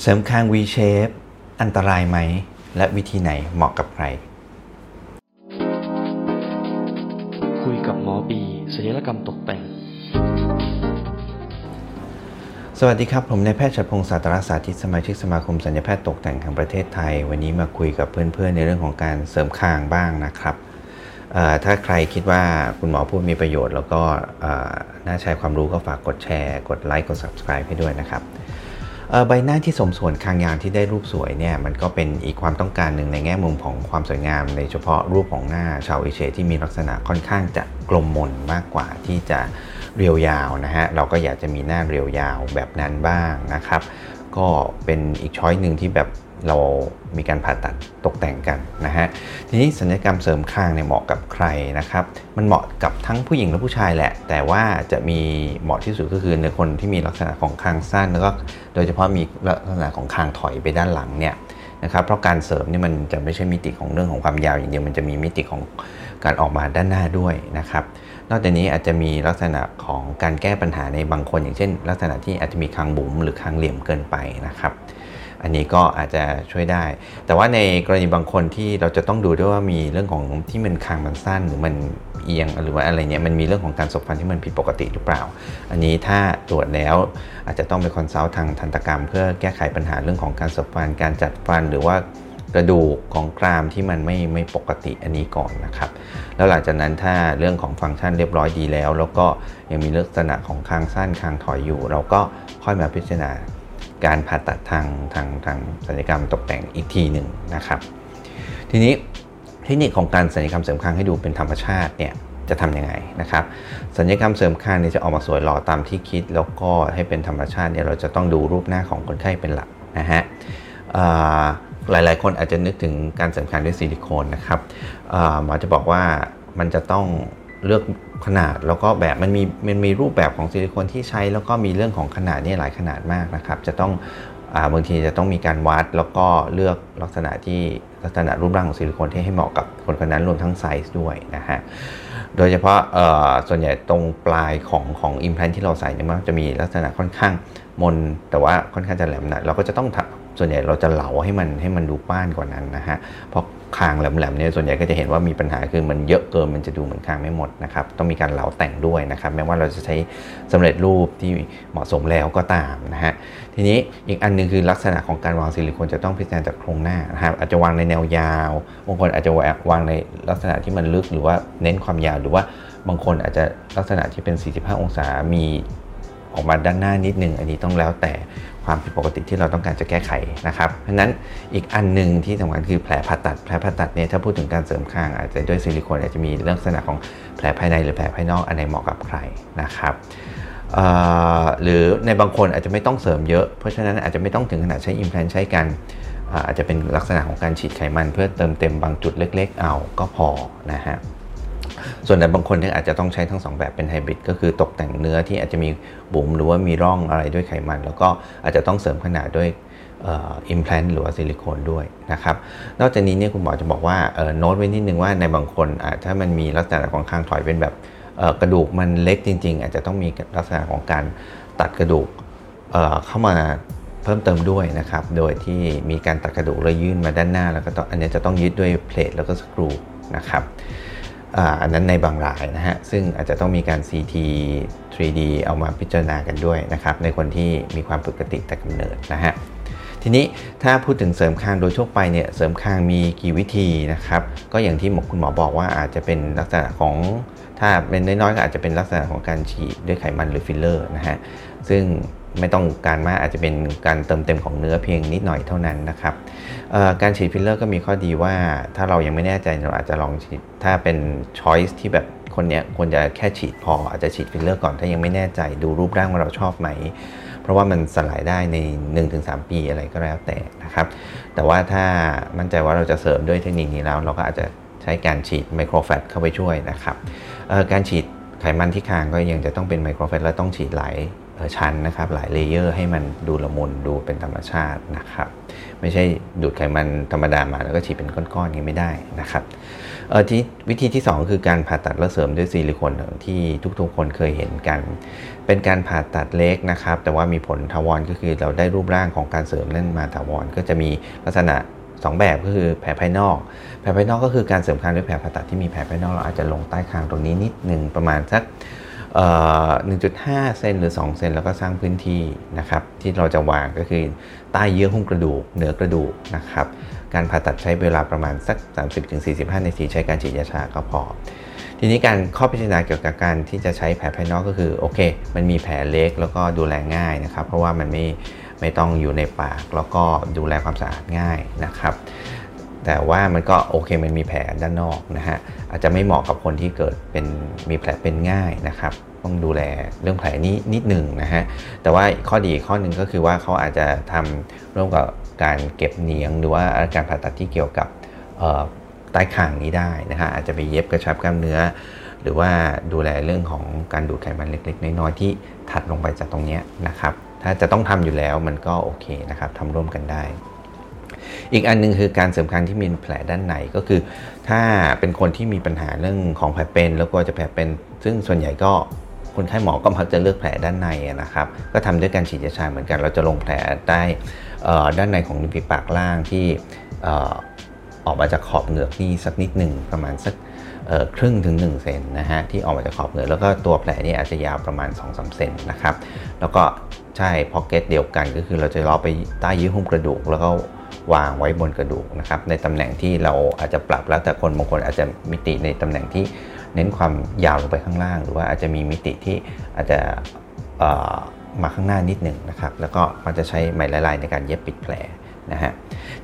เสริมคาง V shape อันตรายไหม และวิธีไหนเหมาะกับใคร คุยกับหมอบีศัลยกรรมตกแต่ง สวัสดีครับ ผมนายแพทย์ชัดพงศ์สาตรสาธิตสมาชิกสมาคมสัญญแพทย์ตกแต่งแห่งประเทศไทย วันนี้มาคุยกับเพื่อนๆ ในเรื่องของการเสริมคางบ้างนะครับเอ่อถ้าใครคิดว่าคุณหมอพูดมีประโยชน์ แล้วก็เอ่อน่าใช้ความรู้ก็ฝากกดแชร์ กดไลค์ กด subscribe ให้ด้วยนะครับเอ่อ ใบหน้าที่สมส่วนคางยานที่ได้รูปสวยเนี่ยมันก็เป็นอีกความต้องการหนึ่งในแง่มุมของความสวยงาม ในเฉพาะรูปของหน้าชาวเอเชียที่มีลักษณะค่อนข้างจะกลมมนมากกว่าที่จะเรียวยาวนะฮะเราก็อยากจะมีหน้าเรียวยาวแบบนั้นบ้างนะครับ ก็เป็นอีกช้อยหนึ่งที่แบบเรามีการผ่าตัดตกแต่งกันนะฮะ ทีนี้สัญญกรรมเสริมคางเนี่ยเหมาะกับใครนะครับ มันเหมาะกับทั้งผู้หญิงและผู้ชายแหละ แต่ว่าจะมีเหมาะที่สุดก็คือในคนที่มีลักษณะของคางสั้นแล้วก็โดยเฉพาะมีลักษณะของคางถอยไปด้านหลังเนี่ยนะครับ เพราะการเสริมนี่มันจะไม่ใช่มิติของเรื่องของความยาวอย่างเดียว มันจะมีมิติของ การออกมาด้านหน้าด้วยนะครับ นอกจากนี้อาจจะมีลักษณะของการแก้ปัญหาในบางคน อย่างเช่น ลักษณะที่อาจจะมีคางบุ๋มหรือคางเหลี่ยมเกินไปนะครับ อันนี้ก็อาจจะช่วยได้ แต่ว่าในกรณีบางคนที่เราจะต้องดูด้วยว่ามีเรื่องของที่มันคางมันสั้นหรือมันเอียงหรือว่าอะไรเนี่ยมันมีเรื่องของการสบฟันที่มันผิดปกติหรือเปล่า อันนี้ถ้าตรวจแล้วอาจจะต้องไปคอนซัลท์ทางทันตกรรม เพื่อแก้ไขปัญหาเรื่องของการสบฟันการจัดฟันหรือว่า กระดูกของกรามที่มันไม่ไม่ปกติอันนี้ก่อนนะครับ แล้วหลังจากนั้นถ้าเรื่องของฟังก์ชันเรียบร้อยดีแล้ว แล้วก็ยังมีลักษณะของคางสั้นคางถอยอยู่ เราก็ค่อยมาพิจารณาการผ่าตัดทางทางทางศัลยกรรมตกแต่งอีกทีหนึ่งนะครับ ทีนี้เทคนิคของการศัลยกรรมเสริมคางให้ดูเป็นธรรมชาติเนี่ยจะทำยังไงนะครับศัลยกรรมเสริมคางเนี่ยจะออกมาสวยหล่อตามที่คิด แล้วก็ให้เป็นธรรมชาติเนี่ยเราจะต้องดูรูปหน้าของคนไข้เป็นหลักนะฮะ หลายๆ คนอาจจะนึกถึงการเสริมคางด้วยซิลิโคนนะครับหมอจะบอกว่ามันจะต้องเลือกขนาดแล้วก็แบบมันมีมันมีรูปแบบของซิลิโคนที่ใช้แล้วก็มีเรื่องของขนาดนี่หลายขนาดมากนะครับ จะต้องบางทีจะต้องมีการวัดแล้วก็เลือกลักษณะที่ลักษณะรูปร่างของซิลิโคนที่ให้เหมาะกับคนคนนั้นรวมทั้งไซส์ด้วยนะฮะโดยเฉพาะส่วนใหญ่ตรงปลายของของ implant ที่เราใส่เนี่ยมันจะมีลักษณะค่อนข้างมนแต่ว่าค่อนข้างจะแหลมหนะเราก็จะต้อง ส่วนใหญ่เราจะเหลาให้มันให้มันดูป้านกว่านั้นนะฮะเพราะคางแหลมๆเนี่ยส่วนใหญ่ก็จะเห็นว่ามีปัญหาคือมันเยอะเกินมันจะดูเหมือนคางไม่หมดนะครับต้องมีการเหลาแต่งด้วยนะครับแม้ว่าเราจะใช้สำเร็จรูปที่เหมาะสมแล้วก็ตามนะฮะทีนี้อีกอันนึงคือลักษณะของการวางซิลิโคนจะต้องพิจารณาจากโครงหน้านะครับอาจจะวางในแนวยาวบางคนอาจจะวางในลักษณะที่มันลึกหรือว่าเน้นความยาวหรือว่าบางคนอาจจะลักษณะที่เป็น 45 องศา มี ออกมาด้านหน้านิดนึง อันนี้ต้องแล้วแต่ความผิดปกติที่เราต้องการจะแก้ไขนะครับเพราะนั้นอีกอันหนึ่งที่สำคัญคือแผลผ่าตัดแผลผ่าตัดเนี่ยถ้าพูดถึงการเสริมคางอาจจะด้วยซิลิโคนอาจจะมีลักษณะของแผลภายในหรือแผลภายนอกอันไหนเหมาะกับใครนะครับหรือในบางคนอาจจะไม่ต้องเสริมเยอะ เพราะฉะนั้นอาจจะไม่ต้องถึงขนาดใช้อิมแพลนใช้กันอาจจะเป็นลักษณะของการฉีดไขมันเพื่อเติมเต็มบางจุดเล็ก ๆ เอาก็พอนะฮะ ส่วนแต่บางคนเนี่ยอาจจะต้องใช้ทั้ง 2 แบบเป็นไฮบริดก็คือตกแต่งเนื้อที่อาจจะมีบุ๋มหรือว่ามีร่องอะไรด้วยไขมัน แล้วก็อาจจะต้องเสริมขนาดด้วย implant หรือว่าซิลิโคนด้วยนะครับ นอกจากนี้เนี่ยคุณหมอจะบอกว่าโน้ตไว้นิดนึงว่าในบางคนอาจถ้ามันมีลักษณะของคางถอยเป็นแบบกระดูกมันเล็กจริง ๆ อาจจะต้องมีลักษณะของการตัดกระดูกเข้ามาเพิ่มเติมด้วยนะครับ โดยที่มีการตัดกระดูกแล้วยื่นมาด้านหน้า แล้วก็อันนี้จะต้องยึดด้วย plate แล้วก็สกรูนะครับ อันนั้นในบางรายนะฮะ ซึ่งอาจจะต้องมีการ CT 3D เอามาพิจารณากันด้วยนะครับ ในคนที่มีความผิดปกติแต่กำเนิดนะฮะ ทีนี้ถ้าพูดถึงเสริมคางโดยทั่วไปเนี่ย เสริมคางมีกี่วิธีนะครับ ก็อย่างที่คุณหมอบอกว่าอาจจะเป็นลักษณะของ ถ้าเป็นน้อยๆก็อาจจะเป็นลักษณะของการฉีดด้วยไขมันหรือฟิลเลอร์นะฮะ ซึ่ง ไม่ต้องการมากอาจจะเป็นการเติมเต็มของเนื้อเพียงนิดหน่อยเท่านั้นนะครับการฉีดฟิลเลอร์ก็มีข้อดีว่าถ้าเรายังไม่แน่ใจเราอาจจะลองฉีดถ้าเป็น choice ที่แบบคนเนี้ยควรจะแค่ฉีดพออาจจะฉีดฟิลเลอร์ก่อนถ้ายังไม่แน่ใจดูรูปร่างว่าเราชอบไหม เพราะว่ามันสลายได้ใน 1-3 ปีอะไรก็แล้วแต่นะครับ แต่ว่าถ้ามั่นใจว่าเราจะเสริมด้วยเทคนิคนี้แล้ว เราก็อาจจะใช้การฉีด microfat เข้าไปช่วยนะครับการฉีดไขมันที่คางก็ยังจะต้องเป็น microfat และต้องฉีดหลาย ชั้นนะครับหลาย layer ให้มันดูละมุนดูเป็นธรรมชาตินะครับไม่ใช่ดูดไขมันธรรมดามาแล้วก็ฉีดเป็นก้อนๆอย่างนี้ไม่ได้นะครับเออที่วิธีที่ 2 คือการผ่าตัดและเสริมด้วยซิลิโคนที่ทุกๆคนเคยเห็นกัน เป็นการผ่าตัดเล็กนะครับ แต่ว่ามีผลทวารก็คือเราได้รูปร่างของการเสริมนั่นมาถาวรก็จะมีลักษณะ2 แบบก็คือแผลภายนอก แผลภายนอกก็คือการเสริมคางด้วยแผลผ่าตัดที่มีแผลภายนอกเราอาจจะลงใต้คางตรงนี้นิดหนึ่งประมาณสัก 1.5 เซนหรือ 2 เซนแล้วก็สร้างพื้นที่นะครับที่เราจะวางก็คือใต้เยื่อหุ้มกระดูก เหนือกระดูกนะครับการผ่าตัดใช้เวลาประมาณสัก 30-45 นาทีใช้การฉีดยาชาก็พอ ทีนี้การข้อพิจารณาเกี่ยวกับการที่จะใช้แผลภายนอกก็คือโอเค มันมีแผลเล็กแล้วก็ดูแลง่ายนะครับ เพราะว่ามันไม่ไม่ต้องอยู่ในปากแล้วก็ดูแลความสะอาดง่ายนะครับ แต่ว่ามันก็โอเคมันมีแผลด้านนอกนะฮะอาจจะไม่เหมาะกับคนที่เกิดเป็นมีแผลเป็นง่ายนะครับ ต้องดูแลเรื่องแผลนี้นิดหนึ่งนะฮะแต่ว่าข้อดีข้อหนึ่งก็คือว่าเขาอาจจะทำร่วมกับการเก็บเนียง หรือว่าการผ่าตัดที่เกี่ยวกับใต้คางนี้ได้นะฮะอาจจะไปเย็บกระชับกล้ามเนื้อ หรือว่าดูแลเรื่องของการดูดไขมันเล็ก ๆ น้อยๆที่ถัดลงไปจากตรงนี้นะครับถ้าจะต้องทำอยู่แล้วมันก็โอเคนะครับทำร่วมกันได้ อีกอันนึงคือการเสริมคางที่มีแผลด้านในก็คือ ถ้าเป็นคนที่มีปัญหาเรื่องของแผลเป็น แล้วก็จะแผลเป็น ซึ่งส่วนใหญ่ก็คนไข้หมอก็มักจะเลือกแผลด้านในนะครับ ก็ทำด้วยการฉีดยาชาเหมือนกัน เราจะลงแผลใต้ด้านในของริมฝีปากล่างที่ออกมาจากขอบเหงือกนี่สักนิดหนึ่งประมาณสักครึ่งถึง1เซนนะฮะที่ออกมาจากขอบเหงือกแล้วก็ตัวแผลนี่อาจจะยาวประมาณ 2-3เซนนะครับแล้วก็ใช้ pocket เดียวกันก็คือเราจะเลาะไปใต้เยื่อหุ้มกระดูก แล้วก็ วางไว้บนกระดูกนะครับในตำแหน่งที่เราอาจจะปรับแล้วแต่คนบางคนอาจจะมิติในตำแหน่งที่เน้นความยาวลงไปข้างล่าง หรือว่าอาจจะมีมิติที่อาจจะมาข้างหน้านิดหนึ่งนะครับแล้วก็มันจะใช้ไหมละลายในการเย็บปิดแผลนะฮะ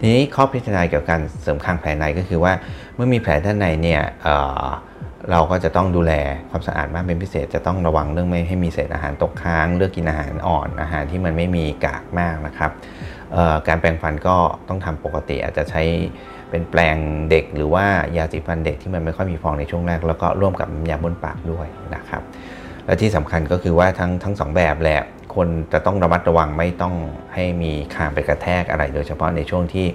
ทีนี้ข้อพิจารณาเกี่ยวกับการเสริมคางแผลในก็คือว่าเมื่อมีแผลด้านในเนี่ยเราก็จะต้องดูแลความสะอาดมากเป็นพิเศษ จะต้องระวังเรื่องไม่ให้มีเศษอาหารตกค้าง เลือกกินอาหารอ่อนอาหารที่มันไม่มีกากมากนะครับ การแปรงฟันก็ต้องทำปกติอาจจะใช้เป็นแปรงเด็กหรือว่ายาสีฟันเด็กที่มันไม่ค่อยมีฟองในช่วงแรก แล้วก็ร่วมกับยาบนปากด้วยนะครับ และที่สำคัญก็คือว่าทั้งทั้งสองแบบแหละคนจะต้องระมัดระวังไม่ต้องให้มีคางไปกระแทกอะไร โดยเฉพาะในช่วงที่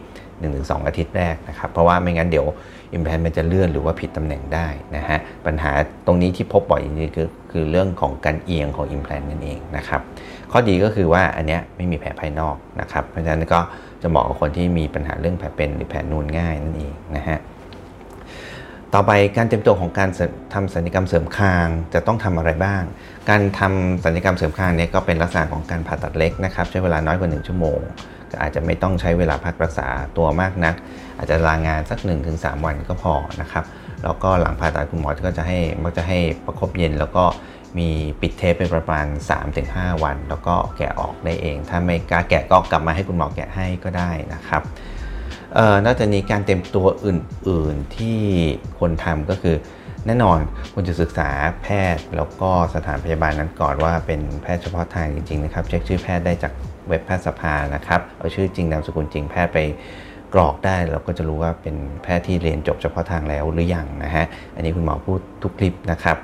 1-2 อาทิตย์แรกนะครับ เพราะว่าไม่งั้นเดี๋ยว อิมแพนมันจะเลื่อนหรือว่าผิดตำแหน่งได้นะฮะปัญหาตรงนี้ที่พบบ่อยจริงๆคือคือเรื่องของการเอียงของอิมแพนนั่นเองนะครับข้อดีก็คือว่าอันเนี้ยไม่มีแผลภายนอกนะครับเพราะฉะนั้นก็จะเหมาะกับคนที่มีปัญหาเรื่องแผลเป็นหรือแผลนูนง่ายนั่นเองนะฮะต่อไปการเตรียมตัวของการทำสัญญกรรมเสริมคางจะต้องทำอะไรบ้าง การทำสัญญกรรมเสริมคางเนี้ก็เป็นลักษณะของการผ่าตัดเล็กนะครับใช้เวลาน้อยกว่า 1 ชั่วโมง อาจจะไม่ต้องใช้เวลาพักรักษาตัวมากนัก อาจจะลางานสัก 1-3 วันก็พอนะครับแล้วก็หลังผ่าตัดคุณหมอก็จะให้มักจะให้ประครบเย็น แล้วก็มีปิดเทปเป็นประมาณ 3-5 วัน แล้วก็แกะออกได้เอง ถ้าไม่กล้าแกะก็กลับมาให้คุณหมอแกะให้ก็ได้นะครับนอกจากนี้การเต็มตัวอื่น ๆที่คนทำก็คือ แน่นอนคุณจะศึกษาแพทย์แล้วก็สถานพยาบาลนั้นก่อนว่าเป็นแพทย์เฉพาะทางจริงๆนะครับ เช็คชื่อแพทย์ได้จากเว็บแพทยสภานะครับ เอาชื่อจริงนามสกุลจริงแพทย์ไปกรอกได้เราก็จะรู้ว่าเป็นแพทย์ที่เรียนจบเฉพาะทางแล้วหรือยังนะฮะ อันนี้คุณหมอพูดทุกคลิปนะครับ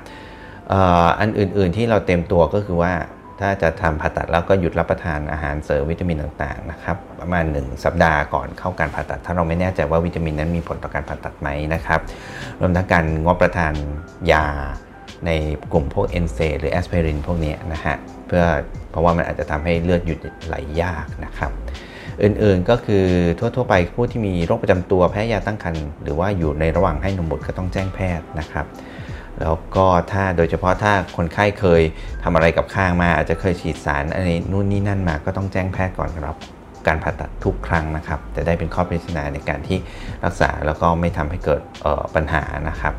อันอื่นๆที่เราเต็มตัวก็คือว่า ถ้าจะทำผ่าตัดแล้วก็หยุดรับประทานอาหารเสริมวิตามินต่างๆนะครับประมาณ 1 สัปดาห์ก่อนเข้าการผ่าตัด ถ้าเราไม่แน่ใจว่าวิตามินนั้นมีผลต่อการผ่าตัดไหมนะครับรวมทั้งการงบประทานยาในกลุ่มพวกเอนเซหรือแอสไพรินพวกนี้นะฮะเพื่อเพราะว่ามันอาจจะทำให้เลือดหยุดไหลยากนะครับอื่นๆก็คือทั่วๆไปผู้ที่มีโรคประจำตัวแพ้ยาตั้งครรภ์หรือว่าอยู่ในระหว่างให้นมบุตรก็ต้องแจ้งแพทย์นะครับ แล้วก็ถ้าโดยเฉพาะถ้าคนไข้เคยทำอะไรกับข้างมา อาจจะเคยฉีดสารอะไรนู่นนี่นั่นมาก็ต้องแจ้งแพทย์ก่อนครับ การผ่าตัดทุกครั้งนะครับ จะได้เป็นข้อพิจารณาในการที่รักษาแล้วก็ไม่ทำให้เกิดปัญหานะครับ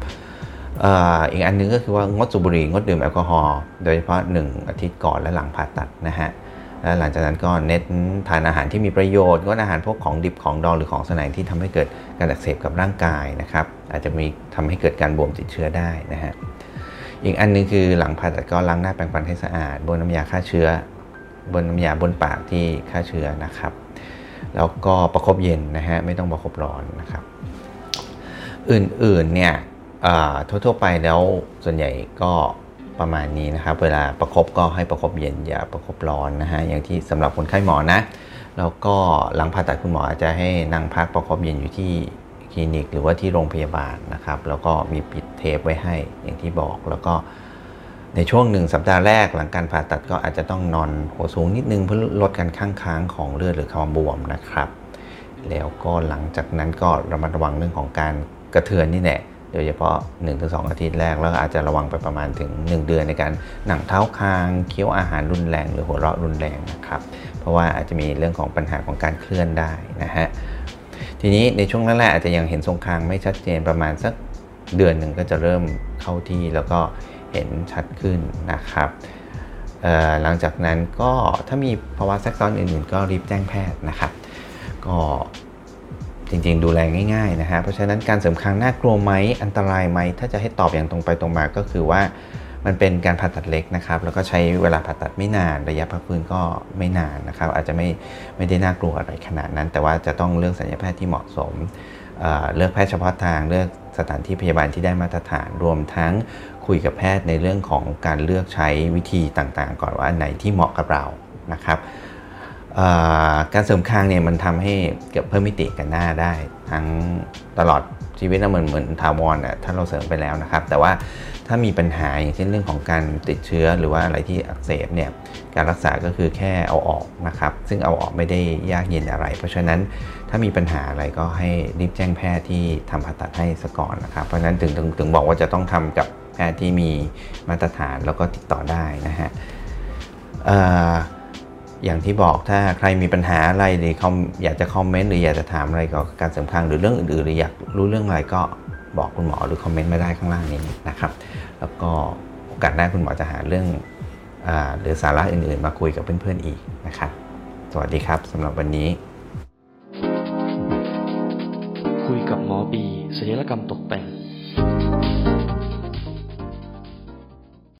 อีกอันนึงก็คือว่างดสูบบุหรี่งดดื่มแอลกอฮอล์โดยเฉพาะ 1 อาทิตย์ก่อนและหลังผ่าตัดนะฮะ แล้วหลังจากนั้นก็เน้นทานอาหารที่มีประโยชน์งดอาหารพวกของดิบของดองหรือของแสลงที่ทำให้เกิดการอักเสบกับร่างกายนะครับอาจจะมีทำให้เกิดการบวมติดเชื้อได้นะฮะอีกอันนึงคือหลังผ่าตัดก็ล้างหน้าแปรงฟันให้สะอาดบนน้ำยาฆ่าเชื้อบนน้ำยาบนปากที่ฆ่าเชื้อนะครับ แล้วก็ประครบเย็นนะฮะไม่ต้องประครบร้อนนะครับ อื่นๆเนี่ยทั่วๆไปแล้วส่วนใหญ่ก็ ประมาณนี้นะครับ เวลาประคบก็ให้ประคบเย็นอย่าประคบร้อนนะฮะอย่างที่สำหรับคนไข้หมอนะ แล้วก็หลังผ่าตัดคุณหมออาจจะให้นั่งพักประคบเย็นอยู่ที่คลินิก หรือว่าที่โรงพยาบาลนะครับ แล้วก็มีปิดเทปไว้ให้อย่างที่บอกแล้วก็ในช่วงหนึ่งสัปดาห์แรกหลังการผ่าตัดก็อาจจะต้องนอนหัวสูงนิดนึงเพื่อลดการข้างค้างของเลือดหรือความบวมนะครับ แล้วก็หลังจากนั้นก็ระมัดระวังเรื่องของการกระเทือนนี่แหละ โดยเฉพาะ 1-2 อาทิตย์แรก แล้วอาจจะระวังไปประมาณถึง 1 เดือนในการหนังเท้าคาง เคี้ยวอาหารรุนแรง หรือหัวเราะรุนแรงนะครับ เพราะว่าอาจจะมีเรื่องของปัญหาของการเคลื่อนได้นะฮะ ทีนี้ในช่วงแรกๆอาจจะยังเห็นทรงคางไม่ชัดเจนประมาณสักเดือนหนึ่งก็จะเริ่มเข้าที่แล้วก็เห็นชัดขึ้นนะครับหลังจากนั้นก็ถ้ามีภาวะแทรกซ้อนอื่นๆ ก็รีบแจ้งแพทย์นะครับ ก็ จริงๆ ดูแลง่ายๆนะฮะเพราะฉะนั้นการเสริมคางน่ากลัวไหมอันตรายไหมถ้าจะให้ตอบอย่างตรงไปตรงมาก็คือว่ามันเป็นการผ่าตัดเล็กนะครับ แล้วก็ใช้เวลาผ่าตัดไม่นานระยะพักฟื้นก็ไม่นานนะครับ อาจจะไม่ไม่ได้น่ากลัวอะไรขนาดนั้น แต่ว่าจะต้องเลือกสัญญาแพทย์ที่เหมาะสมเเลือกแพทย์เฉพาะทางเลือกสถานที่พยาบาลที่ได้มาตรฐานรวมทั้งคุยกับแพทย์ในเรื่องของการเลือกใช้วิธีต่างๆ ก่อนว่าอันไหนที่เหมาะกับเรานะครับ การเสริมคางเนี่ยมันทำให้เกิดเพิ่มมิติกันหน้าได้ ทั้งตลอดชีวิตเราเหมือนเหมือนทาวรอะถ้าเราเสริมไปแล้วนะครับ แต่ว่าถ้ามีปัญหาอย่างเช่นเรื่องของการติดเชื้อหรือว่าอะไรที่อักเสบเนี่ยการรักษาก็คือแค่เอาออกนะครับ ซึ่งเอาออกไม่ได้ยากเย็นอะไร เพราะฉะนั้นถ้ามีปัญหาอะไรก็ให้รีบแจ้งแพทย์ที่ทำผ่าตัดให้ซะก่อนนะครับ เพราะฉะนั้นถึงถึงถึงบอกว่าจะต้องทำกับแพทย์ที่มีมาตรฐานแล้วก็ติดต่อได้นะฮะเอย่างที่บอกถ้าใครมีปัญหาอะไรหรือเขาอยากจะคอมเมนต์หรืออยากจะถามอะไรเกี่ยวกับการเสริมคางหรือเรื่องอื่นๆหรืออยากรู้เรื่องอะไรก็บอกคุณหมอหรือคอมเมนต์มาได้ข้างล่างนี้นะครับ แล้วก็โอกาสหน้าคุณหมอจะหาเรื่องอาหรือสาระอื่นๆ มาคุยกับเพื่อนๆอีกนะครับ สวัสดีครับสำหรับวันนี้ คุยกับหมอบีศัลยกรรมตกแต่ง